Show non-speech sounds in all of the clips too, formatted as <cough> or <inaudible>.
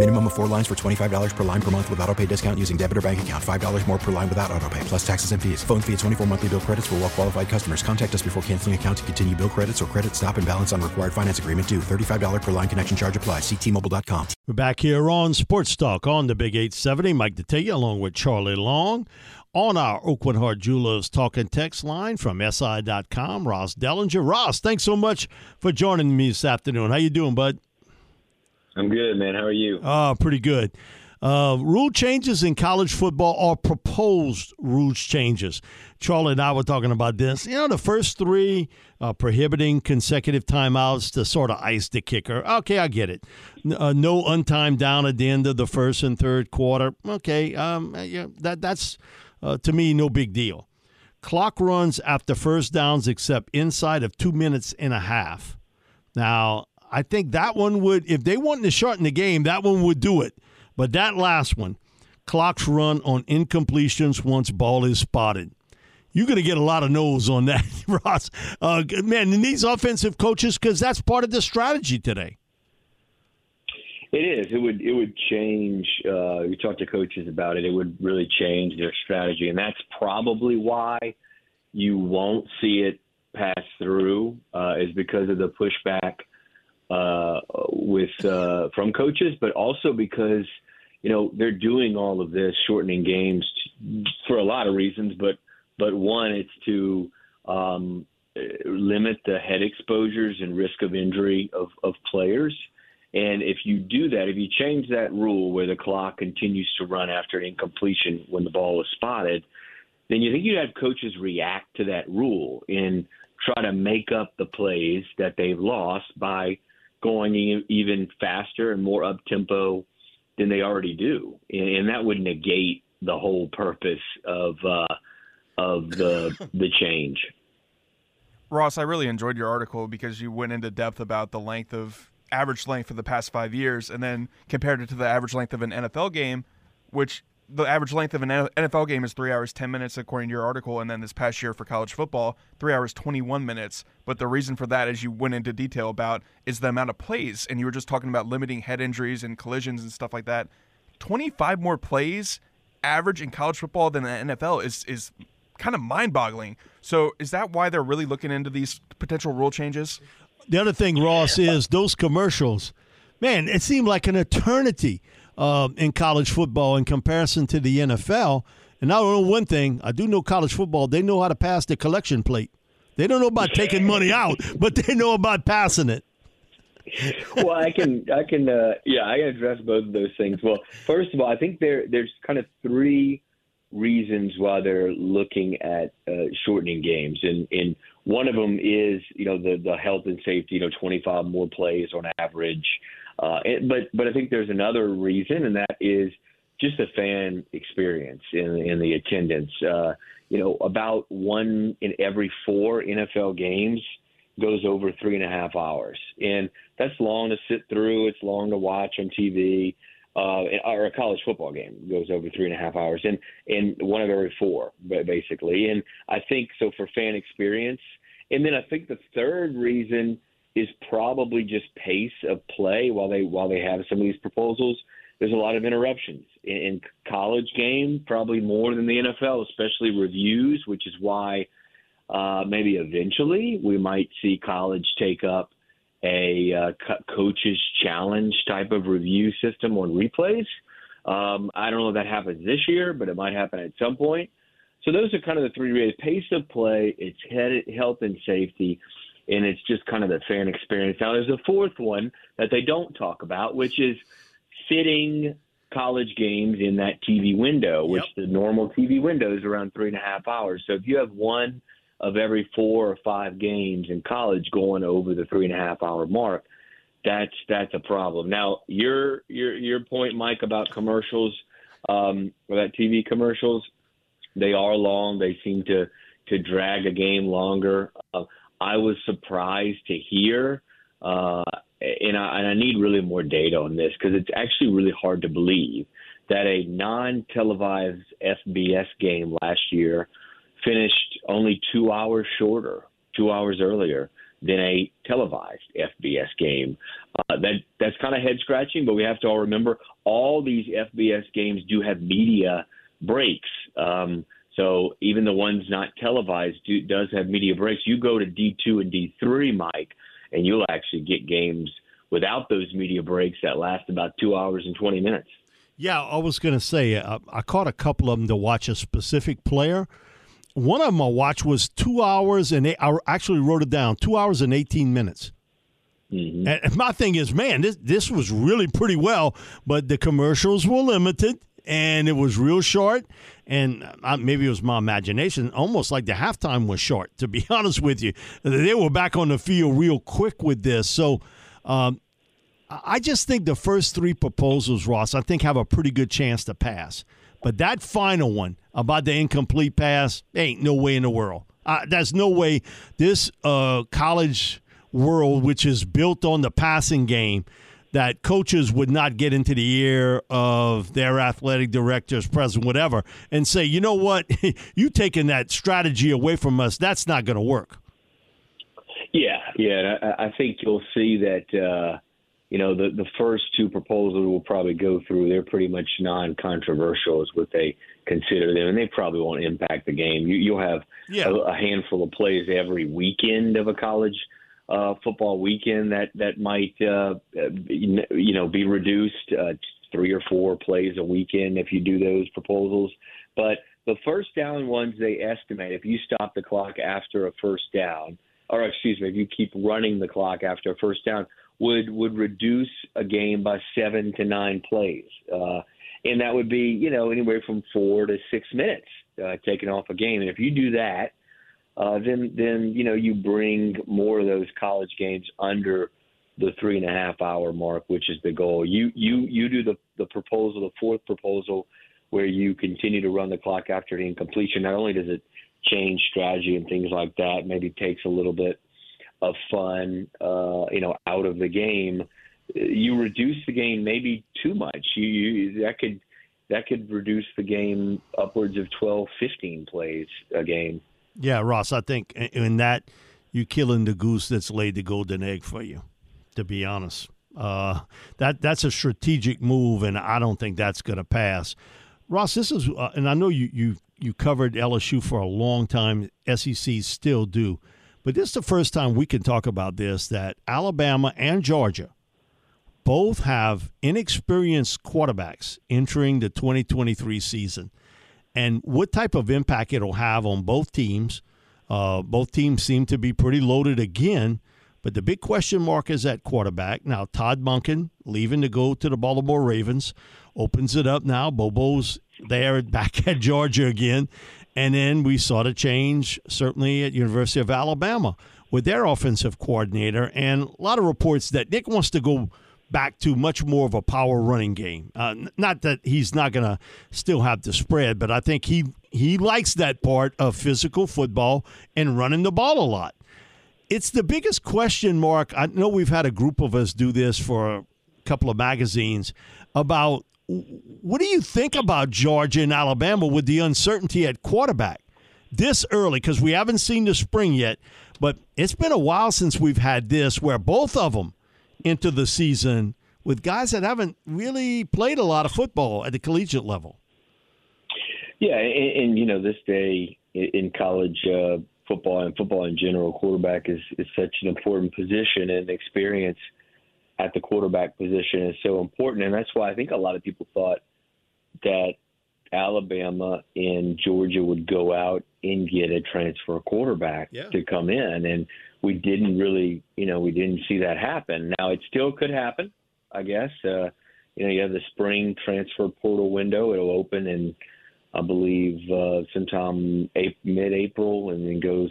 Minimum of four lines for $25 per line per month with auto pay discount using debit or bank account. $5 more per line without auto pay, plus taxes and fees. Phone fee at 24 monthly bill credits for well qualified customers. Contact us before canceling account to continue bill credits or credit stop and balance on required finance agreement due. $35 per line connection charge applies. Ctmobile.com. We're back here on Sports Talk on the Big 870. Mike Detillier along with Charlie Long. On our Aucoin Hart Jewelers talking text line from SI.com, Ross Dellinger. Ross, thanks so much for joining me this afternoon. How you doing, bud? I'm good, man. How are you? Oh, pretty good. Uh, rule changes in college football are proposed rules changes. Charlie and I were talking about this. You know, the first three uh, prohibiting consecutive timeouts to sort of ice the kicker. Okay, I get it. Uh, no untimed down at the end of the first and third quarter. Okay, um, yeah, that that's uh, to me no big deal. Clock runs after first downs except inside of two minutes and a half. Now, I think that one would, if they wanted to shorten the game, that one would do it. But that last one, clocks run on incompletions once ball is spotted. You're going to get a lot of no's on that, <laughs> Ross. Uh, man, and these offensive coaches, because that's part of the strategy today. It is. It would. It would change. Uh, you talk to coaches about it. It would really change their strategy, and that's probably why you won't see it pass through. Uh, is because of the pushback uh, with uh, from coaches, but also because you know they're doing all of this, shortening games t- for a lot of reasons. But but one, it's to um, limit the head exposures and risk of injury of, of players. And if you do that, if you change that rule where the clock continues to run after an incompletion when the ball is spotted, then you think you'd have coaches react to that rule and try to make up the plays that they've lost by going even faster and more up tempo than they already do, and, that would negate the whole purpose of uh, of the <laughs> the change. Ross, I really enjoyed your article because you went into depth about the length of average length for the past five years, and then compared it to the average length of an NFL game, which the average length of an NFL game is three hours, 10 minutes, according to your article. And then this past year for college football, three hours, 21 minutes. But the reason for that, as you went into detail about, is the amount of plays. And you were just talking about limiting head injuries and collisions and stuff like that. 25 more plays average in college football than the NFL is, is kind of mind boggling. So is that why they're really looking into these potential rule changes? The other thing, Ross, is those commercials. Man, it seemed like an eternity uh, in college football in comparison to the NFL. And I don't know one thing. I do know college football. They know how to pass the collection plate. They don't know about taking money out, <laughs> but they know about passing it. well, I can, I can, uh, yeah, I can address both of those things. Well, first of all, I think there, there's kind of three reasons why they're looking at uh, shortening games, and and one of them is you know the the health and safety. You know, 25 more plays on average. Uh, it, but but I think there's another reason, and that is just the fan experience in in the attendance. Uh, you know, about one in every four NFL games goes over three and a half hours, and that's long to sit through. It's long to watch on TV. Uh, or a college football game goes over three and a half hours, and and one of every four, basically. And I think so for fan experience. And then I think the third reason is probably just pace of play while they while they have some of these proposals. There's a lot of interruptions in, in college game, probably more than the NFL, especially reviews, which is why uh, maybe eventually we might see college take up a uh, coaches challenge type of review system on replays. Um, I don't know if that happens this year, but it might happen at some point. So those are kind of the three ways: pace of play, it's head, health and safety, and it's just kind of the fan experience. Now, there's a fourth one that they don't talk about, which is fitting college games in that TV window, which Yep. the normal TV window is around three and a half hours. So if you have one of every four or five games in college going over the three and a half hour mark, that's that's a problem. Now your your your point, Mike, about commercials, um, or that TV commercials, they are long. They seem to to drag a game longer. Uh, I was surprised to hear, uh, and, I, and I need really more data on this because it's actually really hard to believe that a non-televised FBS game last year finished only two hours shorter, two hours earlier than a televised FBS game. Uh, that that's kind of head scratching, but we have to all remember all these FBS games do have media breaks. Um, so even the ones not televised do, does have media breaks. You go to D2 and D3, Mike, and you'll actually get games without those media breaks that last about two hours and 20 minutes. Yeah, I was going to say, uh, I caught a couple of them to watch a specific player. One of them I watched was two hours and eight, I actually wrote it down two hours and 18 minutes. Mm-hmm. And my thing is, man, this, this was really pretty well, but the commercials were limited and it was real short. And uh, maybe it was my imagination, almost like the halftime was short, to be <laughs> honest with you. They were back on the field real quick with this. So, um, I just think the first three proposals, Ross, I think have a pretty good chance to pass. But that final one about the incomplete pass, ain't no way in the world. Uh, no way this uh, college world, which is built on the passing game, that coaches would not get into the ear of their athletic directors, president, whatever, and say, you know what, <laughs> you taking that strategy away from us, that's not going to work. Yeah, yeah. and I, I think you'll see that. Uh, you know, the the first two proposals will probably go through. They're pretty much non-controversial, is what they consider them, and they probably won't impact the game. You, you'll have Yeah. a, a handful of plays every weekend of a college uh, football weekend that that might uh, you know be reduced uh, three or four plays a weekend if you do those proposals. But the first down ones they estimate if you stop the clock after a first down, or excuse me, if you keep running the clock after a first down, would would reduce a game by seven to nine plays, uh, and that would be you know anywhere from four to six minutes uh, taken off a game. And if you do that, uh, then then you know you bring more of those college games under the three and a half hour mark, which is the goal. You you you do the the proposal, the fourth proposal, where you continue to run the clock after the incompletion. Not only does it change strategy and things like that, maybe takes a little bit of fun, uh, you know, out of the game. You reduce the game maybe too much. You, you that could that could reduce the game upwards of 12, 15 plays a game. Yeah, Ross, I think in- that you're killing the goose that's laid the golden egg for you. To be honest, uh, that that's a strategic move, and I don't think that's going to pass. Ross, this is, uh, and I know you you you covered LSU for a long time. SEC still do, but this is the first time we can talk about this that Alabama and Georgia both have inexperienced quarterbacks entering the 2023 season and what type of impact it'll have on both teams. Uh, both teams seem to be pretty loaded again, but the big question mark is at quarterback. Now, Todd Monken leaving to go to the Baltimore Ravens opens it up now. Bobo's there <laughs> back at Georgia again. And then we saw the change certainly at University of Alabama with their offensive coordinator and a lot of reports that Nick wants to go back to much more of a power running game. Uh, not that he's not going to still have the spread, but I think he he likes that part of physical football and running the ball a lot. It's the biggest question mark. I know we've had a group of us do this for a couple of magazines about what do you think about Georgia and Alabama with the uncertainty at quarterback this early because we haven't seen the spring yet, but it's been a while since we've had this where both of them into the season with guys that haven't really played a lot of football at the collegiate level. Yeah, and, and you know, this day in in college uh, football and football in general, quarterback is, is such an important position, and experience at the quarterback position is so important. And that's why I think a lot of people thought that Alabama and Georgia would go out and get a transfer quarterback Yeah. to come in, and we didn't really, you know, we didn't see that happen. Now it still could happen, I guess. Uh, you know, you have the spring transfer portal window. It'll open in, I believe, uh, sometime mid-April, and then goes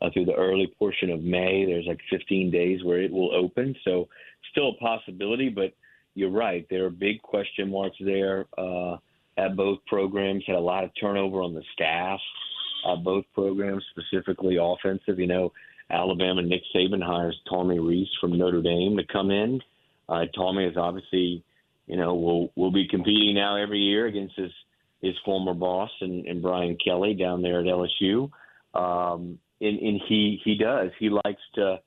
uh, through the early portion of May. There's like 15 days where it will open, so still a possibility. But you're right, there are big question marks there uh, at both programs. Had a lot of turnover on the staff. Uh, both programs, specifically offensive. You know, Alabama Nick Saban hires Tommy Rees from Notre Dame to come in. Uh, Tommy is obviously you know, will will be competing now every year against his his former boss and, and Brian Kelly down there at LSU. Um, and, and he he does. He likes to,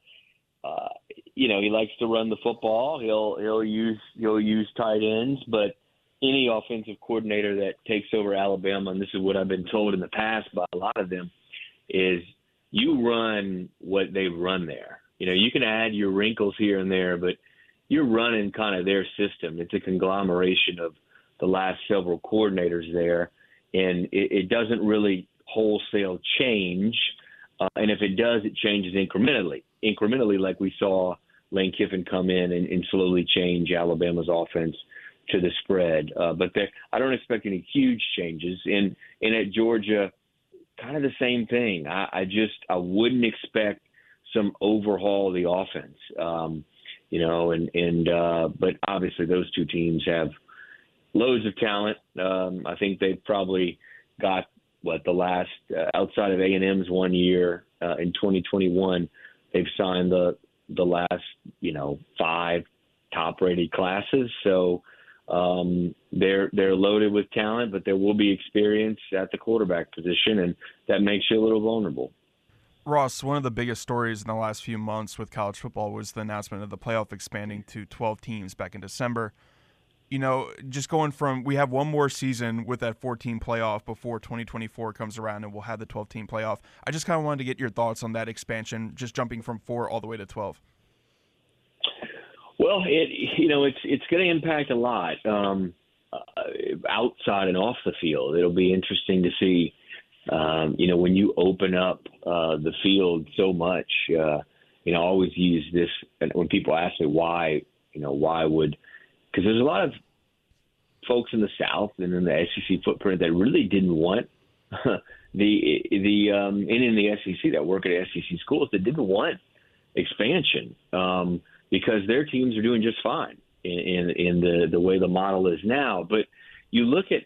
uh, you know, he likes to run the football. He'll he'll use he'll use tight ends, but any offensive coordinator that takes over Alabama, and this is what I've been told in the past by a lot of them, is you run what they've run there. You know, you can add your wrinkles here and there, but you're running kind of their system. It's a conglomeration of the last several coordinators there, and it, it doesn't really wholesale change. Uh, and if it does, it changes incrementally, incrementally, like we saw Lane Kiffin come in and, and slowly change Alabama's offense to the spread. Uh, but there, I don't expect any huge changes. And and at Georgia, kind of the same thing. I, I just I wouldn't expect some overhaul of the offense. Um, you know, and and uh, but obviously those two teams have loads of talent. Um, I think they've probably got what the last uh, outside of A and M's one year uh, in 2021, they've signed the the last you know five top rated classes. So um, they're they're loaded with talent, but there will be experience at the quarterback position, and that makes you a little vulnerable. Ross, one of the biggest stories in the last few months with college football was the announcement of the playoff expanding to 12 teams back in December. You know, just going from we have one more season with that 14 playoff before 2024 comes around and we'll have the 12 team playoff. I just kind of wanted to get your thoughts on that expansion, just jumping from four all the way to 12. Well, it you know it's it's going to impact a lot um, uh, outside and off the field. It'll be interesting to see um, you know, when you open up uh, the field so much, uh, you know, I always use this when people ask me why, you know, why would, because there's a lot of folks in the South and in the SEC footprint that really didn't want <laughs> the the um, and in the SEC that work at SEC schools that didn't want expansion um, because their teams are doing just fine in, in, in the the way the model is now. But you look at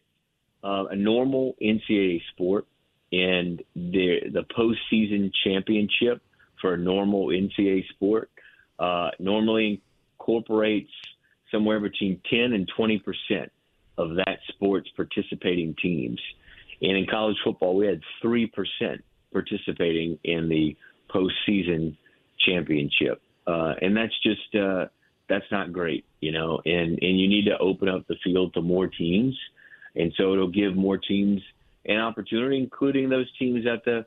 uh, a normal NCAA sport and the the postseason championship for a normal NCAA sport uh, normally incorporates somewhere between 10 and 20 percent of that sport's participating teams. And in college football, we had three percent participating in the postseason championship, uh, and that's just uh, that's not great, you know. And and you need to open up the field to more teams, and so it'll give more teams an opportunity, including those teams at the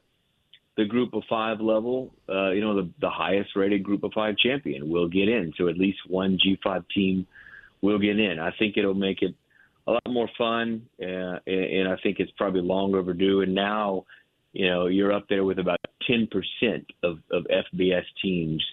the group of five level. Uh, you know, the, the highest rated group of five champion will get in. So at least one G5 team will get in. I think it'll make it a lot more fun, uh, and, and I think it's probably long overdue. And now, you know, you're up there with about 10% of, of FBS teams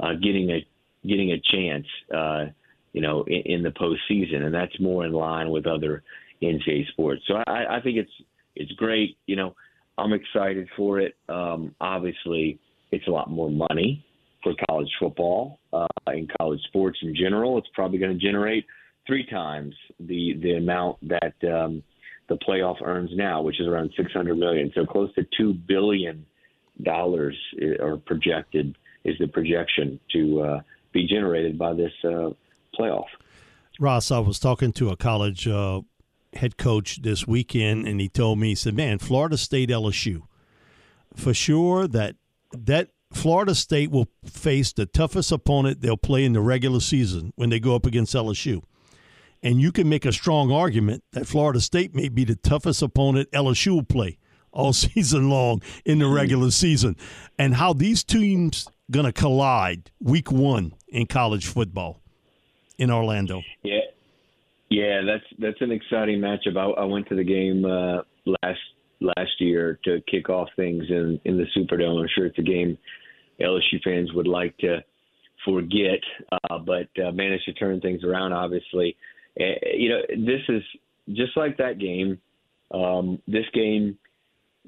uh, getting a getting a chance, uh, you know, in, in the postseason, and that's more in line with other NCAA sports. So I, I think it's it's great. You know, I'm excited for it. Um, obviously, it's a lot more money for college football uh, and college sports in general. It's probably going to generate three times the the amount that um, the playoff earns now, which is around 600 million. So close to two billion dollars are projected is the projection to uh, be generated by this uh, playoff. Ross, I was talking to a college uh, head coach this weekend, and he told me, he said, "Man, Florida State LSU, for sure that that Florida State will face the toughest opponent they'll play in the regular season when they go up against LSU." And you can make a strong argument that Florida State may be the toughest opponent LSU will play all <laughs> season long in the regular season, and how these teams going to collide week one in college football in Orlando. Yeah, yeah, that's that's an exciting matchup. I, I went to the game uh, last last year to kick off things in in the Superdome. I'm sure it's a game LSU fans would like to forget, uh, but uh, managed to turn things around. Obviously, uh, you know this is just like that game. Um, this game,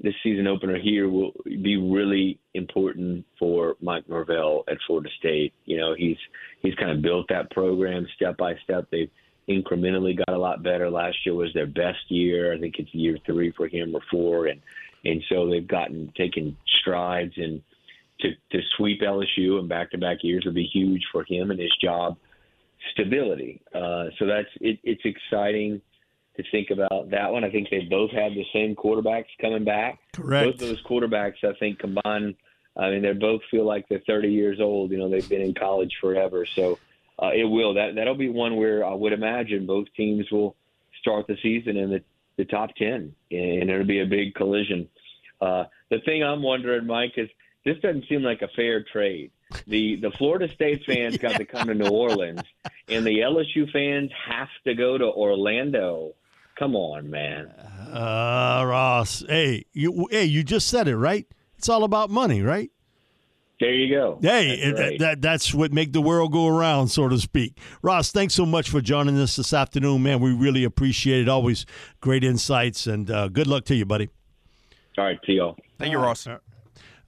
this season opener here will be really important for Mike Norvell at Florida State. You know, he's he's kind of built that program step by step. They've incrementally got a lot better. Last year was their best year. I think it's year three for him or four, and and so they've gotten taken strides and to to sweep LSU in back to back years would be huge for him and his job stability. Uh, so that's it, it's exciting to think about that one. I think they both have the same quarterbacks coming back. Correct. Both those quarterbacks, I think, combined. I mean, they both feel like they're 30 years old. You know, they've been in college forever. So uh, it will. That that'll be one where I would imagine both teams will start the season in the, the top 10, and it'll be a big collision. Uh, the thing I'm wondering, Mike, is this doesn't seem like a fair trade. The the Florida State fans got to come to New Orleans, and the LSU fans have to go to Orlando. Come on, man. Uh, Ross, hey, you hey, you just said it right. It's all about money, right? There you go. Hey, That's right. that, that's what make the world go around, so to speak. Ross, thanks so much for joining us this afternoon, man. We really appreciate it. Always great insights, and uh, good luck to you, buddy. All right, see y'all. Thank you, Ross.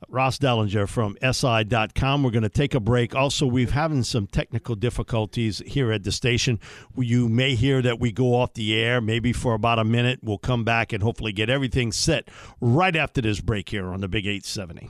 Ross Dellinger from SI.com. We're going to take a break. Also, we've having some technical difficulties here at the station. You may hear that we go off the air maybe for about a minute. We'll come back and hopefully get everything set right after this break here on the Big 870.